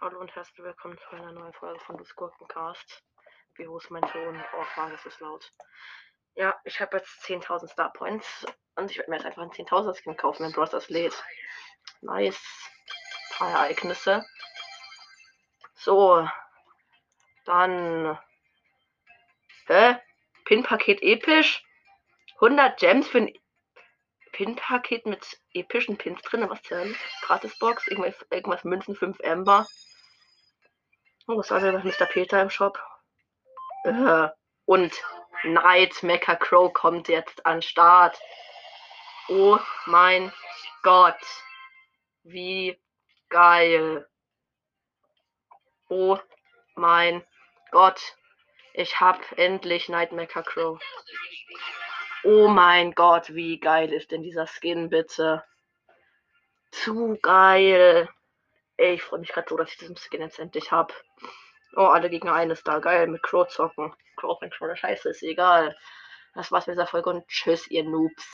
Hallo und herzlich willkommen zu einer neuen Folge von Du Gurkencast. Wie hoch ist mein Ton? Oh, fuck, es ist laut. Ja, ich habe jetzt 10.000 Star Points und ich werde mir jetzt einfach ein 10.000er Skin kaufen, wenn Bros. das lädt. Nice. Ein paar Ereignisse. So. Dann. Hä? Pin-Paket episch? 100 Gems für ein Pin-Paket mit epischen Pins drin. Was denn? Gratisbox? Irgendwas, irgendwas Münzen 5 Amber. Oh, was war denn das Mr. Peter im Shop? Äh, und Night Mecha Crow kommt jetzt an Start. Oh mein Gott. Wie geil. Oh mein Gott. Ich hab endlich Night Mecha Crow. Oh mein Gott, wie geil ist denn dieser Skin, bitte? Zu geil. Ey, ich freue mich gerade so, dass ich diesen Skin jetzt endlich hab. Oh, alle gegen eines da. Geil, mit Crow zocken. Crow, der Scheiße ist, egal. Das war's mit dieser Folge und tschüss, ihr Noobs.